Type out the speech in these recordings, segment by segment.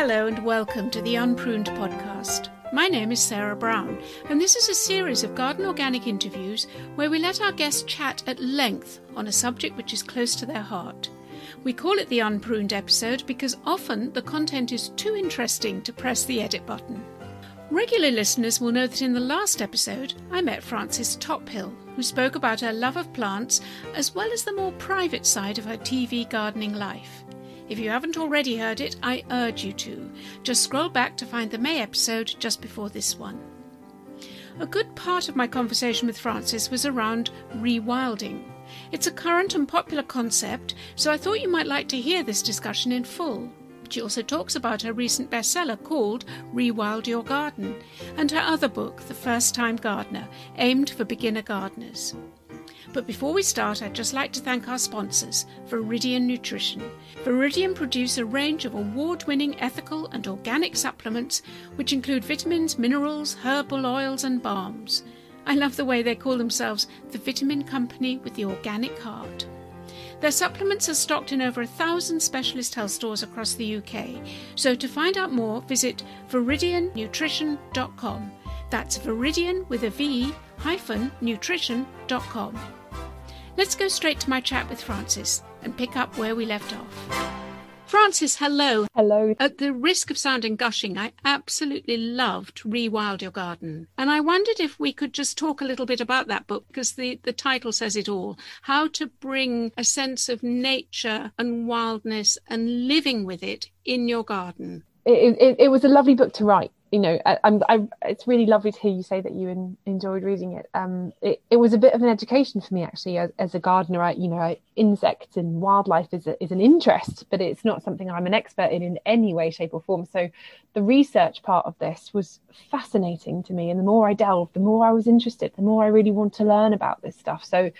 Hello and welcome to the Unpruned podcast. My name is Sarah Brown, and this is a series of garden organic interviews where we let our guests chat at length on a subject which is close to their heart. We call it the Unpruned episode because often the content is too interesting to press the edit button. Regular listeners will know that in the last episode I met Frances Tophill, who spoke about her love of plants as well as the more private side of her TV gardening life. If you haven't already heard it, I urge you to. Just scroll back to find the May episode just before this one. A good part of my conversation with Frances was around rewilding. It's a current and popular concept, so I thought you might like to hear this discussion in full. She also talks about her recent bestseller called Rewild Your Garden and her other book, The First Time Gardener, aimed for beginner gardeners. But before we start, I'd just like to thank our sponsors, Viridian Nutrition. Viridian produce a range of award winning ethical and organic supplements which include vitamins, minerals, herbal oils, and balms. I love the way they call themselves the vitamin company with the organic heart. Their supplements are stocked in over a thousand specialist health stores across the UK. So to find out more, visit viridiannutrition.com. That's Viridian with a V nutrition.com. Let's go straight to my chat with Frances and pick up where we left off. Frances, hello. Hello. At the risk of sounding gushing, I absolutely loved Rewild Your Garden. And I wondered if we could just talk a little bit about that book because the, the title says it all. How to bring a sense of nature and wildness and living with it in your garden. It, it, it was a lovely book to write you know, I, I, it's really lovely to hear you say that you in, enjoyed reading it. Um, it. It was a bit of an education for me actually, as, as a gardener. I, you know, I, insects and wildlife is a, is an interest, but it's not something I'm an expert in in any way, shape, or form. So, the research part of this was fascinating to me, and the more I delved, the more I was interested, the more I really want to learn about this stuff. So,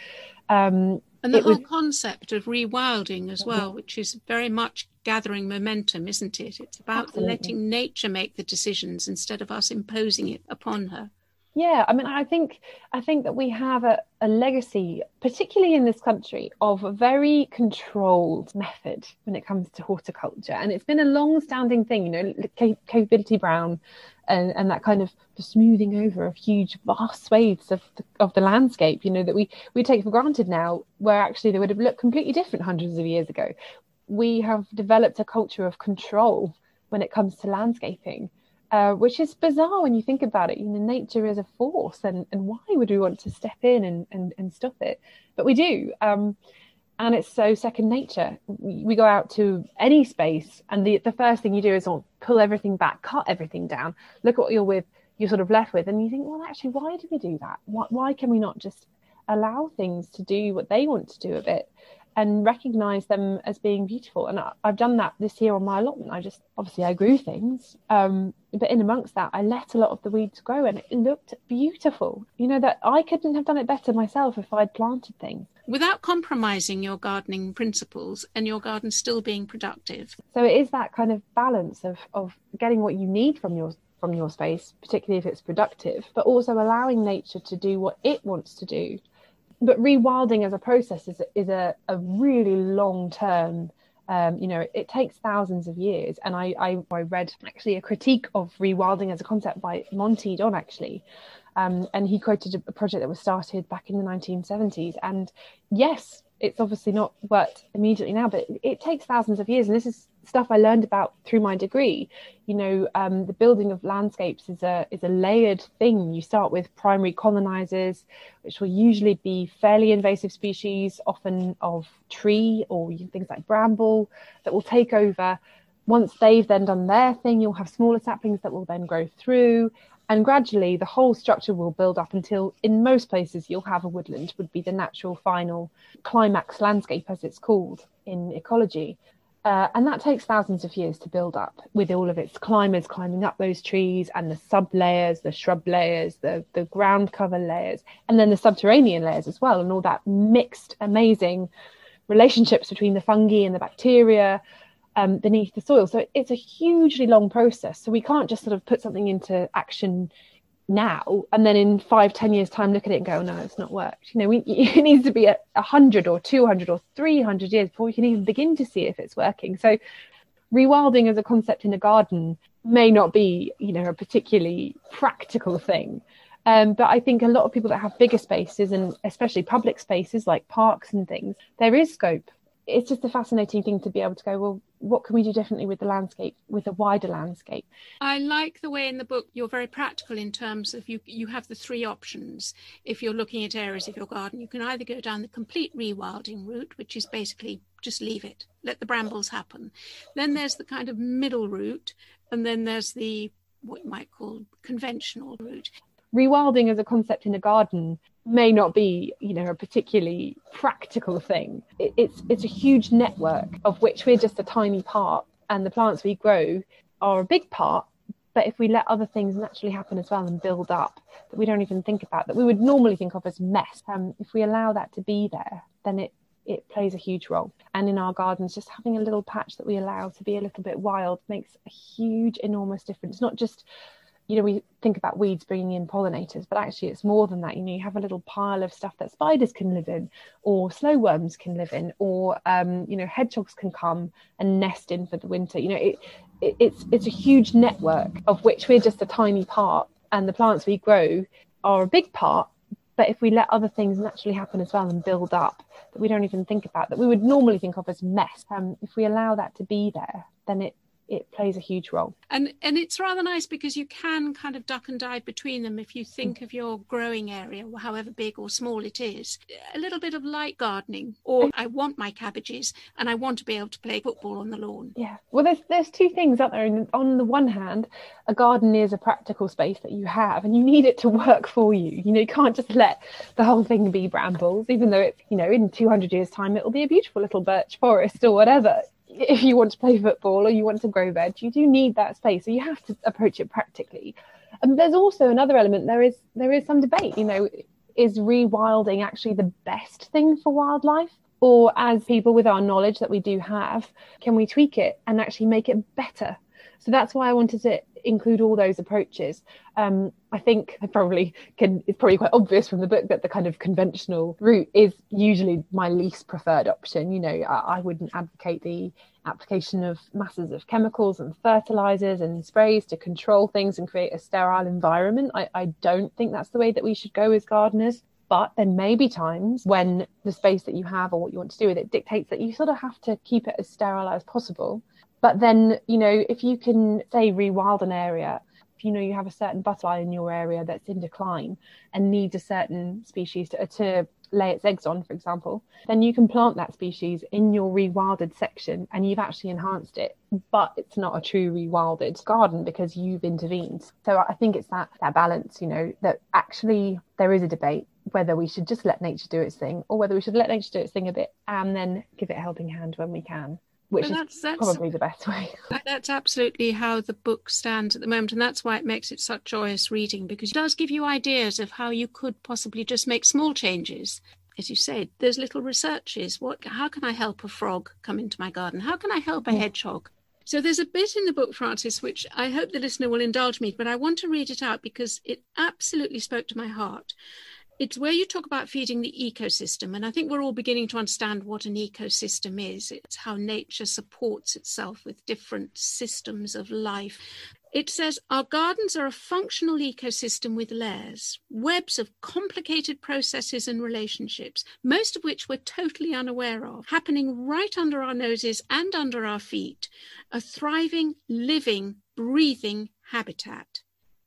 um, and the whole was... concept of rewilding as well, which is very much gathering momentum, isn't it? It's about Absolutely. letting nature make the decisions instead of us imposing it upon her. Yeah, I mean, I think I think that we have a, a legacy, particularly in this country, of a very controlled method when it comes to horticulture, and it's been a long-standing thing. You know, Capability Brown, and, and that kind of smoothing over of huge, vast swathes of the, of the landscape. You know that we we take for granted now, where actually they would have looked completely different hundreds of years ago. We have developed a culture of control when it comes to landscaping uh, which is bizarre when you think about it. You know, nature is a force, and, and why would we want to step in and, and, and stop it? But we do. Um, and it's so second nature. We, go out to any space, and the, the first thing you do is oh, pull everything back, cut everything down, look at what you're with, you're sort of left with, and you think, well, actually, why do we do that? Why, why can we not just allow things to do what they want to do a bit? And recognize them as being beautiful. And I, have done that this year on my allotment. I just obviously I grew things, um, but in amongst that, I let a lot of the weeds grow, and it looked beautiful. You know that I couldn't have done it better myself if I'd planted things without compromising your gardening principles and your garden still being productive. So it is that kind of balance of of getting what you need from your from your space, particularly if it's productive, but also allowing nature to do what it wants to do but rewilding as a process is, is a, a really long term um, you know, it, takes thousands of years. And I, I, I, read actually a critique of rewilding as a concept by Monty Don, actually. Um, and he quoted a project that was started back in the 1970s. And yes, it's obviously not worked immediately now, but it takes thousands of years. And this is stuff I learned about through my degree. You know, um, the building of landscapes is a is a layered thing. You start with primary colonizers, which will usually be fairly invasive species, often of tree or things like bramble, that will take over. Once they've then done their thing, you'll have smaller saplings that will then grow through. And gradually, the whole structure will build up until, in most places, you'll have a woodland, would be the natural final climax landscape, as it's called in ecology. Uh, and that takes thousands of years to build up with all of its climbers climbing up those trees and the sub layers, the shrub layers, the, the ground cover layers, and then the subterranean layers as well, and all that mixed, amazing relationships between the fungi and the bacteria um, beneath the soil. So it's a hugely long process. So we can't just sort of put something into action now and then in five ten years time look at it and go no it's not worked you know we, it needs to be a, hundred or 200 or 300 years before we can even begin to see if it's working so rewilding as a concept in a garden may not be, you know, a particularly practical thing. Um, but I think a lot of people that have bigger spaces and especially public spaces like parks and things, there is scope. It's just a fascinating thing to be able to go, well, what can we do differently with the landscape, with a wider landscape? I like the way in the book you're very practical in terms of you you have the three options. If you're looking at areas of your garden, you can either go down the complete rewilding route, which is basically just leave it, let the brambles happen. Then there's the kind of middle route, and then there's the what you might call conventional route. Rewilding as a concept in a garden may not be, you know, a particularly practical thing. It's it's a huge network of which we're just a tiny part, and the plants we grow are a big part. But if we let other things naturally happen as well and build up that we don't even think about, that we would normally think of as mess, um, if we allow that to be there, then it it plays a huge role. And in our gardens, just having a little patch that we allow to be a little bit wild makes a huge, enormous difference. Not just, you know, we think about weeds bringing in pollinators, but actually it's more than that. You know, you have a little pile of stuff that spiders can live in, or slow worms can live in, or um, you know, hedgehogs can come and nest in for the winter. You know, it, it, it's it's a huge network of which we're just a tiny part, and the plants we grow are a big part but if we let other things naturally happen as well and build up that we don't even think about, that we would normally think of as mess, um, if we allow that to be there, then it it plays a huge role. And and it's rather nice because you can kind of duck and dive between them if you think mm. of your growing area, however big or small it is. A little bit of light gardening, or I want my cabbages and I want to be able to play football on the lawn. Yeah. Well, there's there's two things out there. on the one hand, a garden is a practical space that you have, and you need it to work for you. You know, you can't just let the whole thing be brambles, even though it, you know, in 200 years' time it will be a beautiful little birch forest or whatever if you want to play football or you want to grow veg, you do need that space. So you have to approach it practically. And there's also another element. There is there is some debate. You know, is rewilding actually the best thing for wildlife? Or as people with our knowledge that we do have, can we tweak it and actually make it better? So that's why I wanted to include all those approaches. Um, I think I probably can, it's probably quite obvious from the book that the kind of conventional route is usually my least preferred option. You know, I, I wouldn't advocate the application of masses of chemicals and fertilizers and sprays to control things and create a sterile environment. I, I don't think that's the way that we should go as gardeners but there may be times when the space that you have or what you want to do with it dictates that you sort of have to keep it as sterile as possible but then, you know, if you can say rewild an area, if you know you have a certain butterfly in your area that's in decline and needs a certain species to, to lay its eggs on, for example, then you can plant that species in your rewilded section and you've actually enhanced it. But it's not a true rewilded garden because you've intervened. So I think it's that that balance, you know, that actually there is a debate whether we should just let nature do its thing or whether we should let nature do its thing a bit and then give it a helping hand when we can which is that's, that's, probably the best way. That's absolutely how the book stands at the moment, and that's why it makes it such joyous reading because it does give you ideas of how you could possibly just make small changes. As you said, there's little researches. What? How can I help a frog come into my garden? How can I help a hedgehog? So there's a bit in the book, Frances, which I hope the listener will indulge me, but I want to read it out because it absolutely spoke to my heart it's where you talk about feeding the ecosystem. And I think we're all beginning to understand what an ecosystem is. It's how nature supports itself with different systems of life. It says our gardens are a functional ecosystem with layers, webs of complicated processes and relationships, most of which we're totally unaware of, happening right under our noses and under our feet. A thriving, living, breathing habitat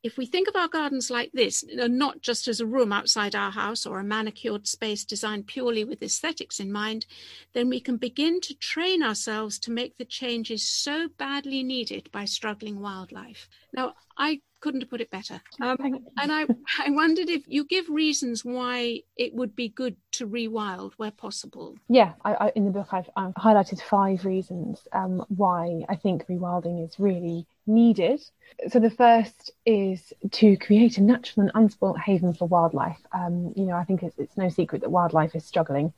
if we think of our gardens like this, and not just as a room outside our house or a manicured space designed purely with aesthetics in mind, then we can begin to train ourselves to make the changes so badly needed by struggling wildlife. Now, I couldn't have put it better. Um, and I, I wondered if you give reasons why it would be good to rewild where possible. Yeah, I, I, in the book I've, I've, highlighted five reasons um, why I think rewilding is really needed. So the first is to create a natural and unspoilt haven for wildlife. Um, you know, I think it's, it's no secret that wildlife is struggling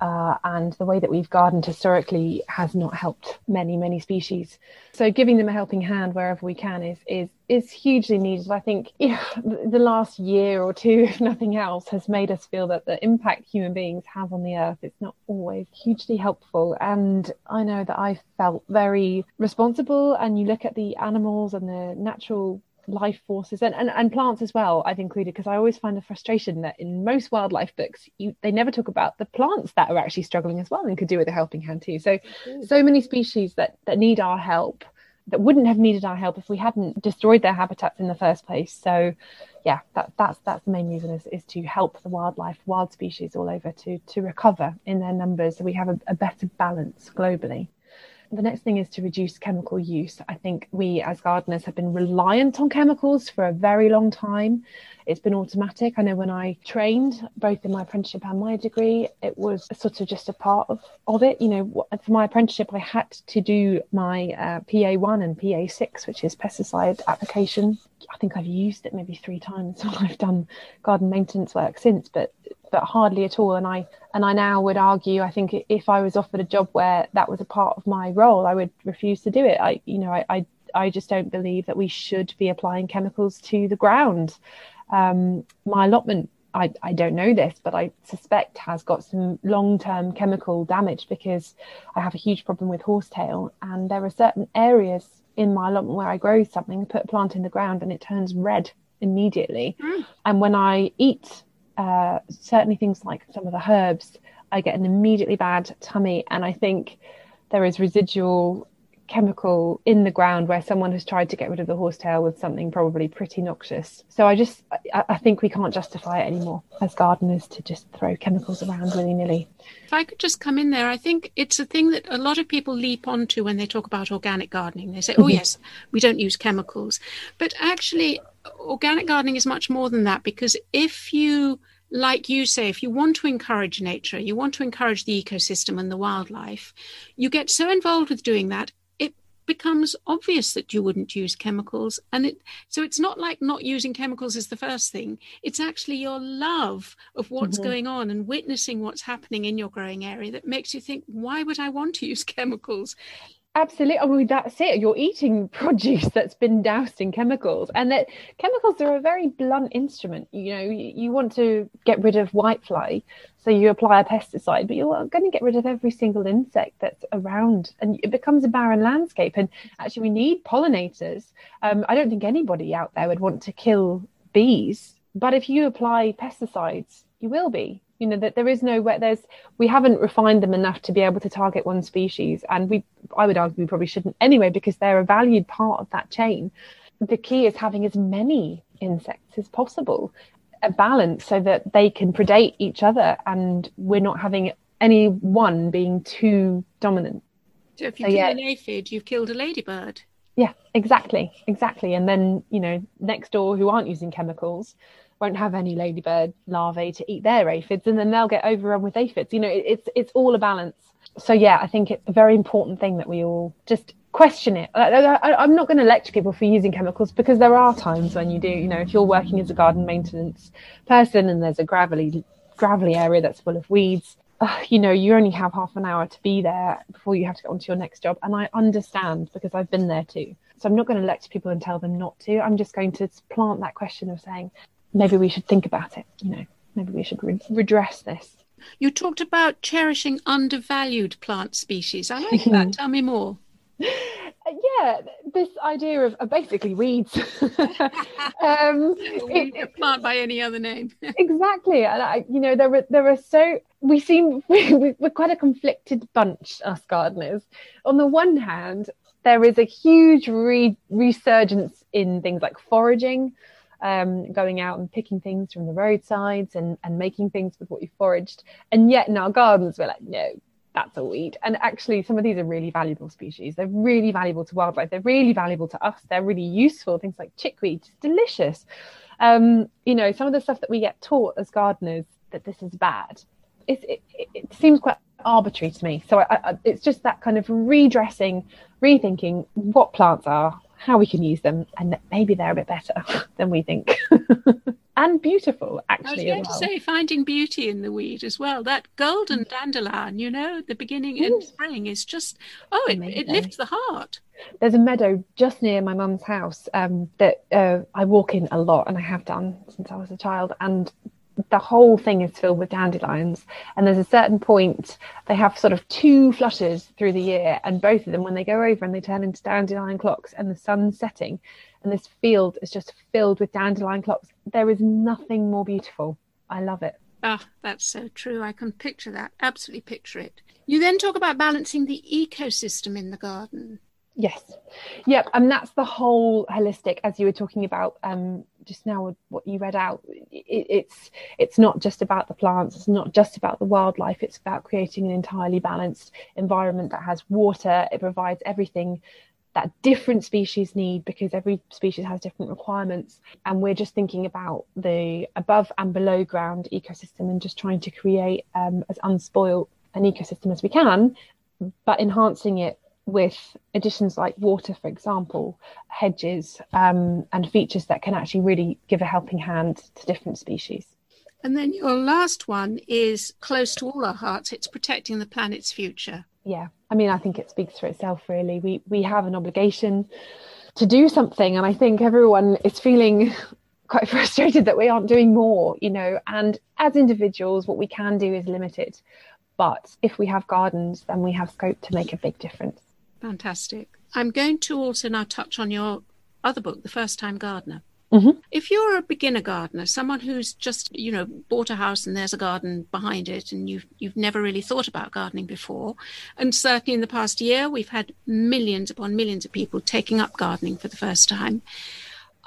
uh, and the way that we've gardened historically has not helped many many species. So giving them a helping hand wherever we can is is is hugely needed. I think the last year or two if nothing else has made us feel that the impact human beings have on the earth is not always hugely helpful. And i know that i felt very responsible and you look at the animals and the natural life forces and, and, and plants as well i've included because i always find the frustration that in most wildlife books you, they never talk about the plants that are actually struggling as well and could do with a helping hand too. So so many species that that need our help that wouldn't have needed our help if we hadn't destroyed their habitats in the first place. So yeah that, that's that's the main reason is, is to help the wildlife wild species all over to to recover in their numbers so we have a, a better balance globally the next thing is to reduce chemical use. I think we as gardeners have been reliant on chemicals for a very long time. It's been automatic. I know when I trained, both in my apprenticeship and my degree, it was sort of just a part of, of it. You know, for my apprenticeship, I had to do my uh, PA1 and PA6, which is pesticide application. I think I've used it maybe three times when I've done garden maintenance work since, but but hardly at all. And I and I now would argue, I think if I was offered a job where that was a part of my role, I would refuse to do it. I, you know, I, I, I just don't believe that we should be applying chemicals to the ground. Um, my allotment, I, I don't know this, but I suspect has got some long-term chemical damage because I have a huge problem with horsetail, and there are certain areas in my allotment where I grow something, put a plant in the ground, and it turns red immediately. Mm. And when I eat uh, certainly things like some of the herbs, I get an immediately bad tummy. And I think there is residual chemical in the ground where someone has tried to get rid of the horsetail with something probably pretty noxious. So I just, I, I think we can't justify it anymore as gardeners to just throw chemicals around willy nilly. If I could just come in there, I think it's a thing that a lot of people leap onto when they talk about organic gardening. They say, oh, mm-hmm. yes, we don't use chemicals. But actually, organic gardening is much more than that because if you like you say, if you want to encourage nature, you want to encourage the ecosystem and the wildlife, you get so involved with doing that, it becomes obvious that you wouldn't use chemicals. And it so it's not like not using chemicals is the first thing. It's actually your love of what's mm-hmm. going on and witnessing what's happening in your growing area that makes you think, why would I want to use chemicals? Absolutely. I mean, that's it. You're eating produce that's been doused in chemicals, and that chemicals are a very blunt instrument. You know, you, you want to get rid of whitefly, so you apply a pesticide, but you're going to get rid of every single insect that's around, and it becomes a barren landscape. And actually, we need pollinators. Um, I don't think anybody out there would want to kill bees, but if you apply pesticides, you will be you know that there is no where there's we haven't refined them enough to be able to target one species. And we i would argue we probably shouldn't anyway because they're a valued part of that chain. The key is having as many insects as possible a balance so that they can predate each other and we're not having any one being too dominant. So if you so, kill yeah. an aphid you've killed a ladybird. Yeah exactly exactly. And then you know next door who aren't using chemicals won't have any ladybird larvae to eat their aphids and then they'll get overrun with aphids. You know it, it's it's all a balance. So yeah i think it's a very important thing that we all just question it. I, am not going to lecture people for using chemicals because there are times when you do you know if you're working as a garden maintenance person and there's a gravelly gravelly area that's full of weeds uh, you know you only have half an hour to be there before you have to get on to your next job. And i understand because i've been there too. So i'm not going to lecture people and tell them not to. I'm just going to plant that question of saying maybe we should think about it. You know, maybe we should re- redress this. You talked about cherishing undervalued plant species. I like that. Tell me more. Yeah, this idea of uh, basically weeds. um, it, a plant by any other name. exactly, and I, you know, there are there are so we seem we, we're quite a conflicted bunch, us gardeners. On the one hand, there is a huge re- resurgence in things like foraging um, going out and picking things from the roadsides and, and making things with what you foraged. And yet in our gardens, we're like, no, that's a weed. And actually, some of these are really valuable species. They're really valuable to wildlife. They're really valuable to us. They're really useful. Things like chickweed, just delicious. Um, you know, some of the stuff that we get taught as gardeners that this is bad, it, it, it seems quite arbitrary to me. So I, I, it's just that kind of redressing, rethinking what plants are, how we can use them, and maybe they're a bit better than we think. and beautiful, actually. I was going well. to say, finding beauty in the weed as well. That golden mm. dandelion, you know, the beginning in spring is just, oh, it, it lifts the heart. There's a meadow just near my mum's house um, that uh, I walk in a lot, and I have done since I was a child. And the whole thing is filled with dandelions. And there's a certain point they have sort of two flushes through the year, and both of them, when they go over and they turn into dandelion clocks, and the sun's setting, and this field is just filled with dandelion clocks. There is nothing more beautiful. I love it. Ah, oh, that's so true. I can picture that. Absolutely picture it. You then talk about balancing the ecosystem in the garden. Yes. Yep. And that's the whole holistic, as you were talking about um, just now, what you read out. It, it's it's not just about the plants. It's not just about the wildlife. It's about creating an entirely balanced environment that has water. It provides everything that different species need because every species has different requirements. And we're just thinking about the above and below ground ecosystem and just trying to create um, as unspoiled an ecosystem as we can, but enhancing it with additions like water, for example, hedges, um, and features that can actually really give a helping hand to different species. And then your last one is close to all our hearts. It's protecting the planet's future. Yeah, I mean, I think it speaks for itself. Really, we we have an obligation to do something, and I think everyone is feeling quite frustrated that we aren't doing more. You know, and as individuals, what we can do is limited. But if we have gardens, then we have scope to make a big difference. Fantastic. I'm going to also now touch on your other book, The First Time Gardener. Mm-hmm. If you're a beginner gardener, someone who's just you know bought a house and there's a garden behind it, and you've you've never really thought about gardening before, and certainly in the past year we've had millions upon millions of people taking up gardening for the first time.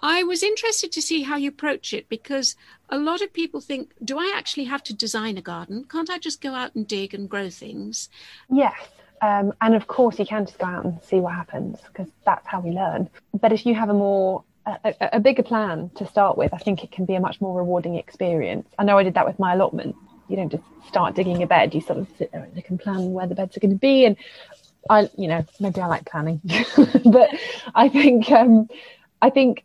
I was interested to see how you approach it because a lot of people think, do I actually have to design a garden? Can't I just go out and dig and grow things? Yes. Um, and of course, you can just go out and see what happens because that's how we learn. But if you have a more a, a, bigger plan to start with, I think it can be a much more rewarding experience. I know I did that with my allotment. You don't just start digging a bed; you sort of sit there and you can plan where the beds are going to be. And I, you know, maybe I like planning, but I think um, I think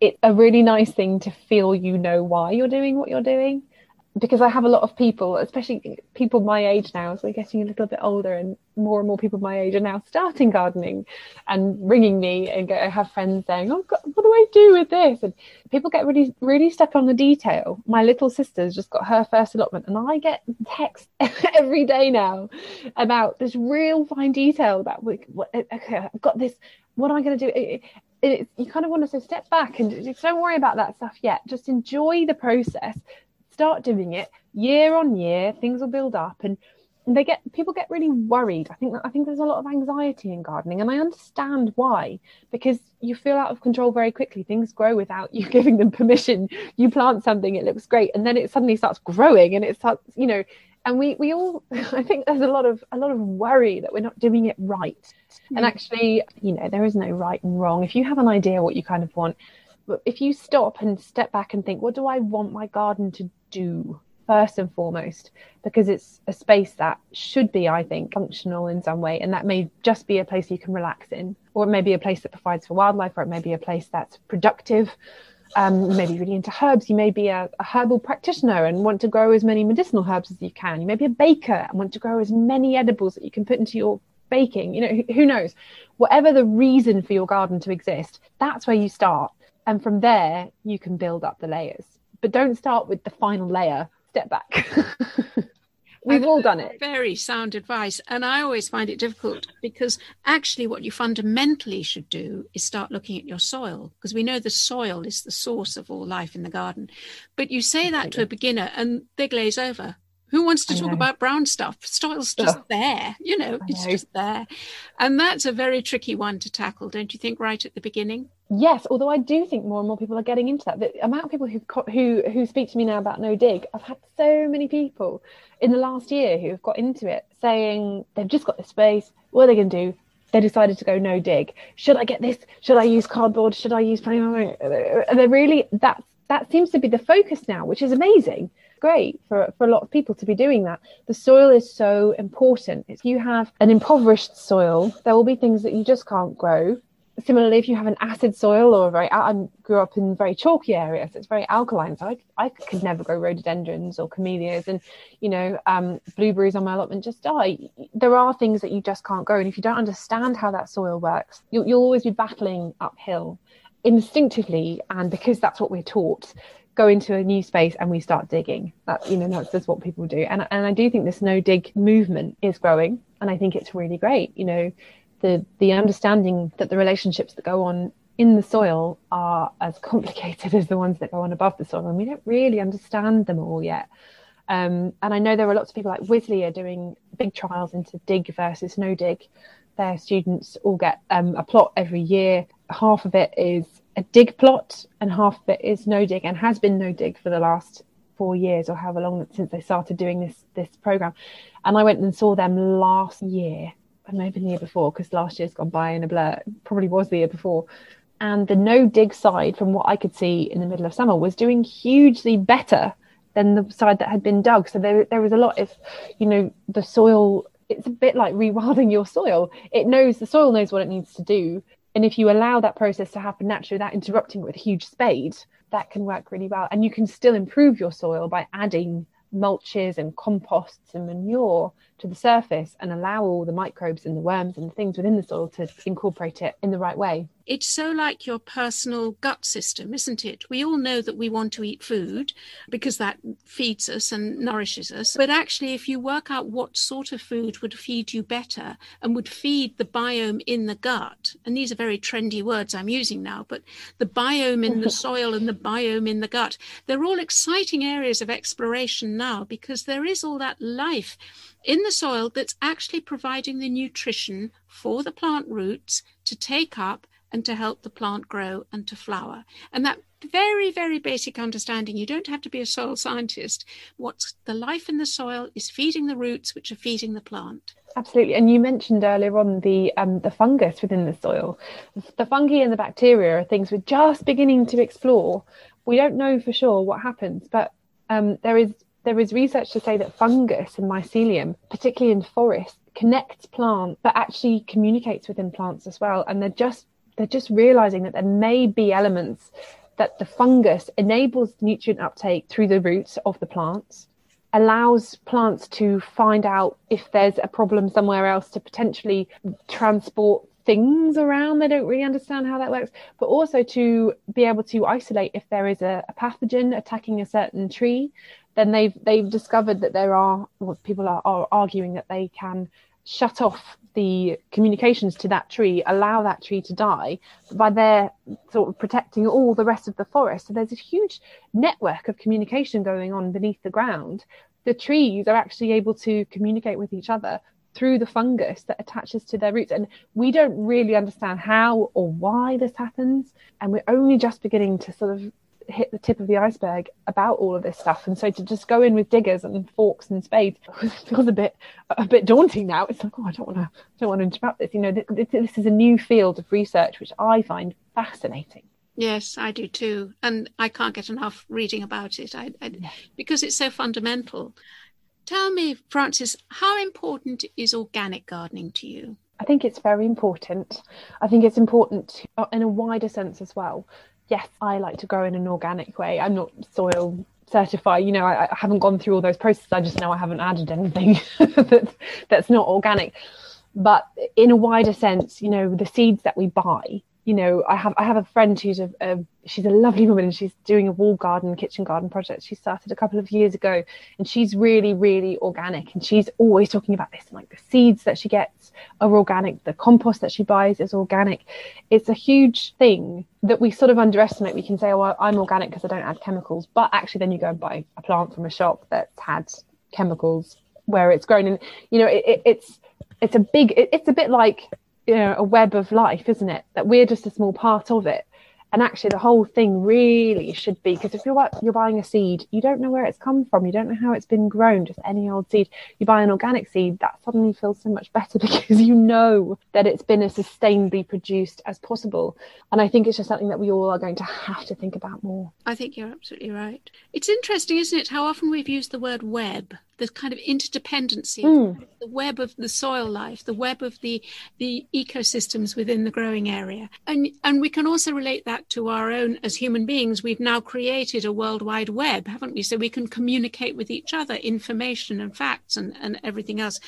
it's a really nice thing to feel you know why you're doing what you're doing because I have a lot of people, especially people my age now, so we're getting a little bit older, and more and more people my age are now starting gardening and ringing me and I have friends saying, "Oh, God, what do I do with this?" And people get really, really stuck on the detail. My little sister's just got her first allotment, and I get texts every day now about this real fine detail about uh, okay, I've got this. What am I going to do? It, it, you kind of want to say step back and just don't worry about that stuff yet. Just enjoy the process start doing it year on year, things will build up and they get people get really worried. I think I think there's a lot of anxiety in gardening, and I understand why because you feel out of control very quickly. Things grow without you giving them permission. You plant something, it looks great, and then it suddenly starts growing, and it starts, you know. And we we all, I think there's a lot of a lot of worry that we're not doing it right. Mm. And actually, you know, there is no right and wrong. If you have an idea what you kind of want, if you stop and step back and think, what do I want my garden to do first and foremost? Because it's a space that should be, I think, functional in some way. And that may just be a place you can relax in, or it may be a place that provides for wildlife, or it may be a place that's productive. Um, you may be really into herbs. You may be a, a, herbal practitioner and want to grow as many medicinal herbs as you can. You may be a baker and want to grow as many edibles that you can put into your baking. You know, who knows? Whatever the reason for your garden to exist, that's where you start and from there you can build up the layers. But don't start with the final layer step back. We've all done it. Very sound advice. And i always find it difficult because actually what you fundamentally should do is start looking at your soil because we know the soil is the source of all life in the garden. But you say that to a beginner and they glaze over. Who wants to talk about brown stuff? Soil's just there, you know, it's know. just there. And that's a very tricky one to tackle, don't you think, right at the beginning? Yes, although I do think more and more people are getting into that. The amount of people who who who speak to me now about no dig, I've had so many people in the last year who have got into it saying they've just got this space. What are they going to do? They decided to go no dig. Should I get this? Should I use cardboard? Should I use? And they're really that that seems to be the focus now, which is amazing great for, for a lot of people to be doing that. The soil is so important. If you have an impoverished soil, there will be things that you just can't grow. Similarly, if you have an acid soil or a very, I grew up in very chalky areas, it's very alkaline. So I, I could never grow rhododendrons or camellias, and you know, um, blueberries on my allotment just die. There are things that you just can't grow, and if you don't understand how that soil works, you'll, you'll always be battling uphill instinctively, and because that's what we're taught. Go into a new space and we start digging. That you know, that's just what people do. And and I do think this no dig movement is growing, and I think it's really great. You know, the the understanding that the relationships that go on in the soil are as complicated as the ones that go on above the soil, and we don't really understand them all yet. Um, and I know there are lots of people like Wisley are doing big trials into dig versus no dig. Their students all get um, a plot every year. Half of it is a dig plot, and half of it is no dig, and has been no dig for the last four years or however long since they started doing this this program. And I went and saw them last year, maybe the year before because last year's gone by in a blur. Probably was the year before. And the no dig side, from what I could see in the middle of summer, was doing hugely better than the side that had been dug. So there, there was a lot. If you know the soil, it's a bit like rewilding your soil. It knows the soil knows what it needs to do, and if you allow that process to happen naturally without interrupting it with a huge spade, that can work really well. And you can still improve your soil by adding mulches and composts and manure to the surface and allow all the microbes and the worms and the things within the soil to incorporate it in the right way. It's so like your personal gut system, isn't it? We all know that we want to eat food because that feeds us and nourishes us. But actually, if you work out what sort of food would feed you better and would feed the biome in the gut, and these are very trendy words I'm using now, but the biome in the soil and the biome in the gut, they're all exciting areas of exploration now because there is all that life in the soil that's actually providing the nutrition for the plant roots to take up and to help the plant grow and to flower. And that very, very basic understanding, you don't have to be a soil scientist. What's the life in the soil is feeding the roots, which are feeding the plant. Absolutely, and you mentioned earlier on the um, the fungus within the soil. The fungi and the bacteria are things we're just beginning to explore. We don't know for sure what happens, but um, there is there is research to say that fungus and mycelium, particularly in forests, connects plants but actually communicates within plants as well. And they're just they're just realizing that there may be elements that the fungus enables nutrient uptake through the roots of the plants allows plants to find out if there's a problem somewhere else to potentially transport things around. They don't really understand how that works, but also to be able to isolate if there is a, a pathogen attacking a certain tree. Then they've they've discovered that there are well, people are, are arguing that they can shut off the communications to that tree, allow that tree to die by their sort of protecting all the rest of the forest. So there's a huge network of communication going on beneath the ground. The trees are actually able to communicate with each other through the fungus that attaches to their roots. And we don't really understand how or why this happens. And we're only just beginning to sort of hit the tip of the iceberg about all of this stuff. And so to just go in with diggers and forks and spades feels a bit a bit daunting now. It's like, oh, I don't want to don't want to interrupt this. You know, this, this is a new field of research which I find fascinating. Yes, I do too, and I can't get enough reading about it. I, I, because it's so fundamental. Tell me, Frances, how important is organic gardening to you? I think it's very important. I think it's important uh, in a wider sense as well yes, I like to grow in an organic way. I'm not soil certified. You know, I, I haven't gone through all those processes. I just know I haven't added anything that's that's not organic. But in a wider sense, you know, the seeds that we buy you know, I have I have a friend who's a, a, she's a lovely woman and she's doing a wall garden, kitchen garden project. She started a couple of years ago, and she's really really organic, and she's always talking about this. and Like the seeds that she gets are organic, the compost that she buys is organic. It's a huge thing that we sort of underestimate. We can say, "Oh, I'm organic because I don't add chemicals," but actually, then you go and buy a plant from a shop that's had chemicals where it's grown, and you know, it, it, it's it's a big. It, it's a bit like you know a web of life isn't it? That we're just a small part of it. And actually the whole thing really should be because if you're you're buying a seed you don't know where it's come from. You don't know how it's been grown just any old seed. You buy an organic seed that suddenly feels so much better because you know that it's been as sustainably produced as possible. And i think it's just something that we all are going to have to think about more. I think you're absolutely right. It's interesting isn't it how often we've used the word web the kind of interdependency, Mm. the web of the soil life, the web of the the ecosystems within the growing area, and and we can also relate that to our own as human beings. We've now created a worldwide web, haven't we? So we can communicate with each other, information and facts and and everything else.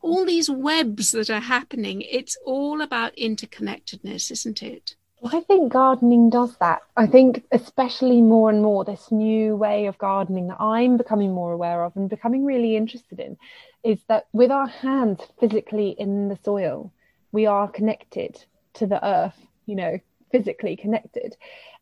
All these webs that are happening, it's all about interconnectedness, isn't it? Well, I think gardening does that. I think, especially more and more, this new way of gardening that I'm becoming more aware of and becoming really interested in is that with our hands physically in the soil, we are connected to the earth, you know, physically connected.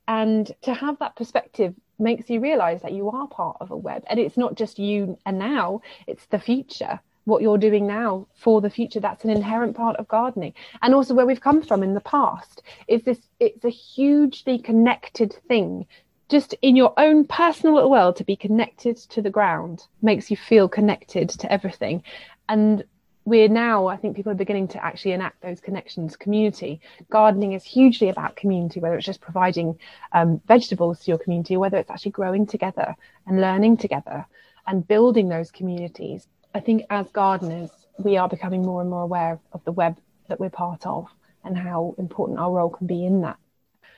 And to have that perspective makes you realize that you are part of a web. And it's not just you and now, it's the future what you're doing now for the future. That's an inherent part of gardening. And also where we've come from in the past is this it's a hugely connected thing. Just in your own personal little world to be connected to the ground makes you feel connected to everything. And we're now i think people are beginning to actually enact those connections. Community. Gardening is hugely about community whether it's just providing um, vegetables to your community or whether it's actually growing together and learning together and building those communities I think as gardeners, we are becoming more and more aware of the web that we're part of and how important our role can be in that.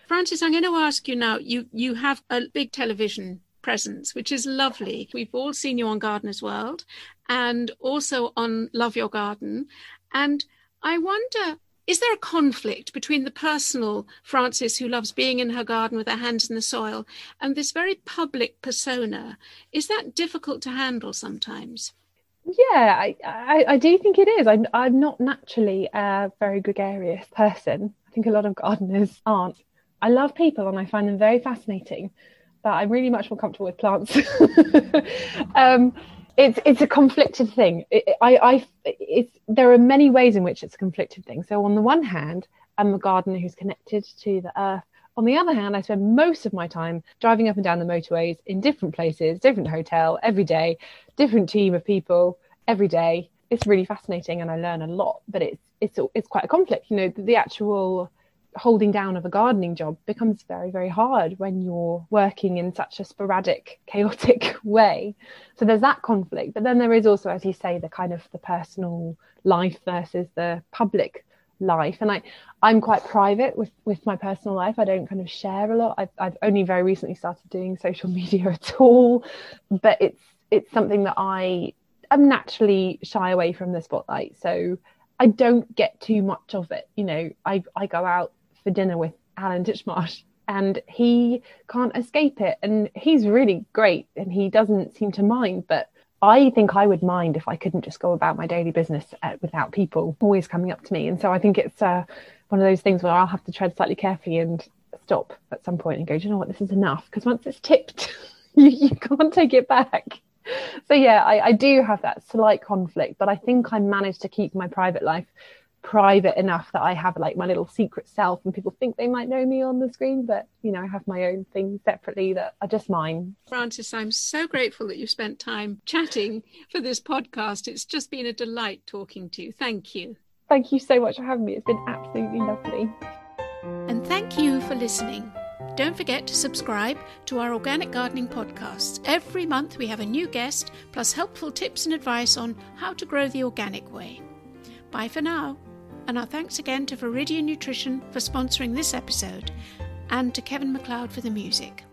Frances, I'm going to ask you now. You you have a big television presence, which is lovely. We've all seen you on Gardener's World and also on Love Your Garden. And I wonder is there a conflict between the personal Frances, who loves being in her garden with her hands in the soil, and this very public persona? Is that difficult to handle sometimes? Yeah, I, I, I, do think it is. I'm, I'm not naturally a very gregarious person. I think a lot of gardeners aren't. I love people and I find them very fascinating, but I'm really much more comfortable with plants. um, it's it's a conflicted thing. It, I, I, it's there are many ways in which it's a conflicted thing. So on the one hand, I'm a gardener who's connected to the earth. On the other hand, I spend most of my time driving up and down the motorways in different places, different hotel every day, different team of people every day. It's really fascinating and I learn a lot, but it's it's it's quite a conflict. You know, the, the actual holding down of a gardening job becomes very very hard when you're working in such a sporadic chaotic way so there's that conflict but then there is also as you say the kind of the personal life versus the public life. And i i'm quite private with with my personal life. I don't kind of share a lot. I've, I've only very recently started doing social media at all. But it's it's something that i am naturally shy away from the spotlight. So i don't get too much of it. You know i i go out for dinner with Alan Titchmarsh and he can't escape it. And he's really great and he doesn't seem to mind but I think I would mind if I couldn't just go about my daily business uh, without people always coming up to me. And so I think it's uh, one of those things where I'll have to tread slightly carefully and stop at some point and go, do you know what, this is enough? Because once it's tipped, you, you can't take it back. So yeah, I, I do have that slight conflict, but I think I managed to keep my private life private enough that I have like my little secret self and people think they might know me on the screen, but you know, I have my own things separately that are just mine. Frances, I'm so grateful that you spent time chatting for this podcast. It's just been a delight talking to you. Thank you. Thank you so much for having me. It's been absolutely lovely. And thank you for listening. Don't forget to subscribe to our organic gardening podcasts. Every month we have a new guest, plus helpful tips and advice on how to grow the organic way. Bye for now. And our thanks again to Viridian Nutrition for sponsoring this episode and to Kevin MacLeod for the music.